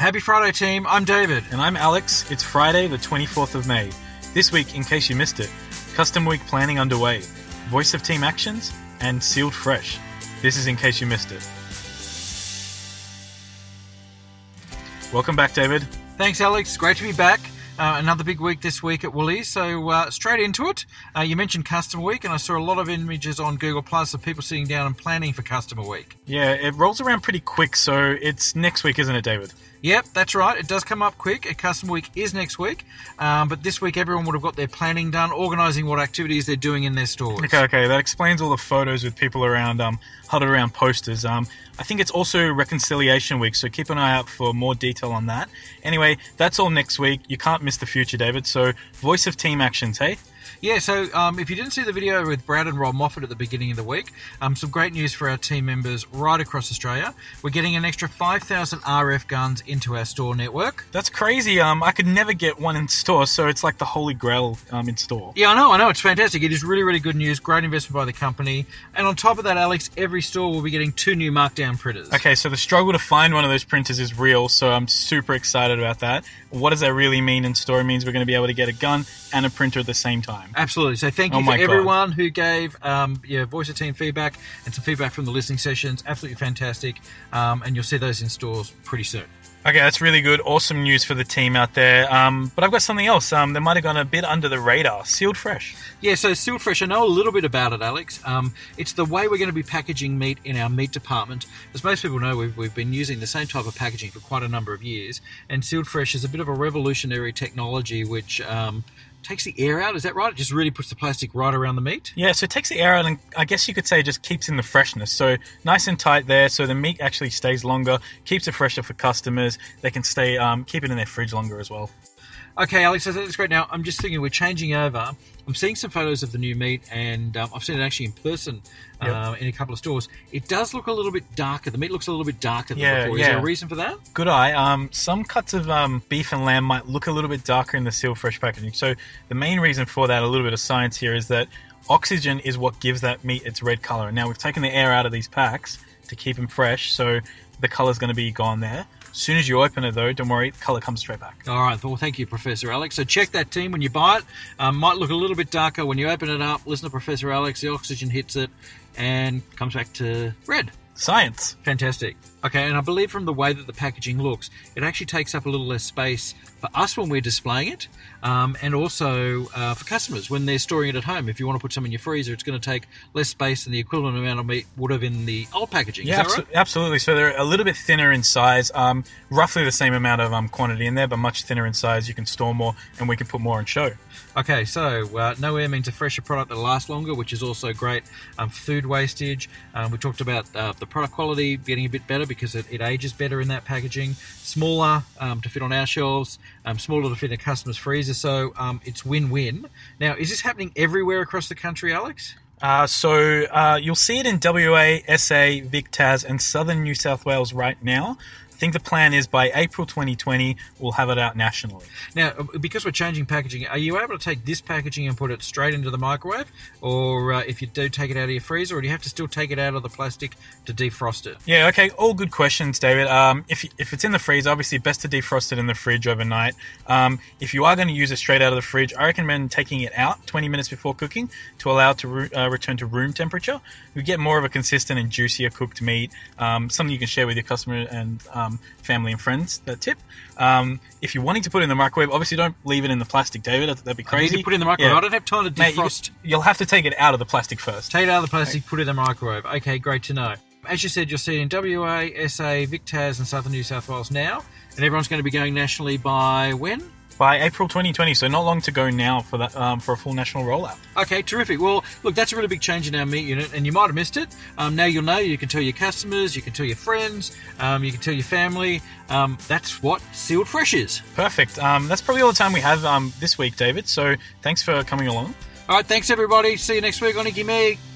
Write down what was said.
Happy Friday, team. I'm David. And I'm Alex. It's Friday, the 24th of May. This week, in case you missed it, Customer Week planning underway, Voice of Team Actions, and Sealed Fresh. This is in case you missed it. Welcome back, David. Thanks, Alex. Great to be back. Uh, another big week this week at Woolies, so uh, straight into it. Uh, you mentioned Customer Week, and I saw a lot of images on Google Plus of people sitting down and planning for Customer Week. Yeah, it rolls around pretty quick, so it's next week, isn't it, David? Yep, that's right. It does come up quick. A Customer Week is next week, um, but this week everyone would have got their planning done, organising what activities they're doing in their stores. Okay, okay, that explains all the photos with people around, um, huddled around posters. Um, I think it's also Reconciliation Week, so keep an eye out for more detail on that. Anyway, that's all next week. You can't miss the future, David. So, voice of team actions, hey? Yeah, so um, if you didn't see the video with Brad and Rob Moffat at the beginning of the week, um, some great news for our team members right across Australia. We're getting an extra 5,000 RF guns into our store network. That's crazy. Um, I could never get one in store, so it's like the holy grail um, in store. Yeah, I know, I know. It's fantastic. It is really, really good news. Great investment by the company. And on top of that, Alex, every store will be getting two new markdown printers. Okay, so the struggle to find one of those printers is real, so I'm super excited about that. What does that really mean in store? It means we're going to be able to get a gun and a printer at the same time. Absolutely. So thank you Oh for my God. everyone who gave um, yeah, voice of team feedback and some feedback from the listening sessions. Absolutely fantastic. Um, and you'll see those in stores pretty soon. Okay, that's really good. Awesome news for the team out there. Um, but I've got something else. Um, that might have gone a bit under the radar. Sealed fresh. Yeah, so Sealed Fresh, I know a little bit about it, Alex. Um, it's the way we're going to be packaging meat in our meat department. As most people know, we've, we've been using the same type of packaging for quite a number of years. And Sealed Fresh is a bit of a revolutionary technology which um, takes the air out. Is that right? It just really puts the plastic right around the meat? Yeah, so it takes the air out, and I guess you could say just keeps in the freshness. So nice and tight there, so the meat actually stays longer, keeps it fresher for customers. They can stay, um, keep it in their fridge longer as well. Okay, Alex, that's great. Now, I'm just thinking we're changing over. I'm seeing some photos of the new meat, and um, I've seen it actually in person Yep. uh, in a couple of stores. It does look a little bit darker. The meat looks a little bit darker than Yeah, before. Is yeah. there a reason for that? Good eye. Um, some cuts of um, beef and lamb might look a little bit darker in the seal fresh packaging. So the main reason for that, a little bit of science here, is that oxygen is what gives that meat its red color. And now we've taken the air out of these packs to keep them fresh, so the color's going to be gone there. As soon as you open it, though, don't worry, the color comes straight back. All right. Well, thank you, Professor Alex. So check that team when you buy it. Um, might look a little bit darker when you open it up. Listen to Professor Alex. The oxygen hits it and comes back to red. Science. Fantastic. Okay, and I believe from the way that the packaging looks, it actually takes up a little less space for us when we're displaying it, um, and also uh, for customers when they're storing it at home. If you want to put some in your freezer, it's going to take less space than the equivalent amount of meat would have in the old packaging. Yeah, that right? absolutely. So they're a little bit thinner in size, um, roughly the same amount of um, quantity in there, but much thinner in size. You can store more, and we can put more on show. Okay, so uh, no air means a fresher product that lasts longer, which is also great. Um, food wastage. Um, we talked about uh, the product quality getting a bit better because it, it ages better in that packaging. Smaller um, to fit on our shelves, um, smaller to fit in a customer's freezer. So um, it's win-win. Now, is this happening everywhere across the country, Alex? Uh, so uh, you'll see it in WA, SA, Vic, Tas, and Southern New South Wales right now. I think the plan is by April 2020 we'll have it out nationally. Now, uh, because we're changing packaging, are you able to take this packaging and put it straight into the microwave, or uh, if you do take it out of your freezer, or do you have to still take it out of the plastic to defrost it? Yeah, okay, all good questions, David. Um, if, if it's in the freezer, obviously best to defrost it in the fridge overnight. Um, if you are going to use it straight out of the fridge, I recommend taking it out 20 minutes before cooking to allow it to ru- uh, return to room temperature. You get more of a consistent and juicier cooked meat, um, something you can share with your customer and um, family and friends. That tip. Um, if you're wanting to put it in the microwave, obviously don't leave it in the plastic, David. That'd, that'd be I need crazy. to put it in the microwave. Yeah. I don't have time to Mate, you- defrost. you'll have to take it out of the plastic first. Take it out of the plastic, put it in the microwave. Okay, great to know. As you said, you'll see it in WA, SA, Vic Tas, and Southern New South Wales now, and everyone's going to be going nationally by when? By April 2020, so not long to go now for that um, for a full national rollout. Okay, terrific. Well, look, that's a really big change in our meat unit, and you might have missed it. Um, now you'll know. You can tell your customers, you can tell your friends, um, you can tell your family. Um, that's what sealed fresh is. Perfect. Um, that's probably all the time we have um, this week, David. So thanks for coming along. All right, thanks everybody. See you next week on Me.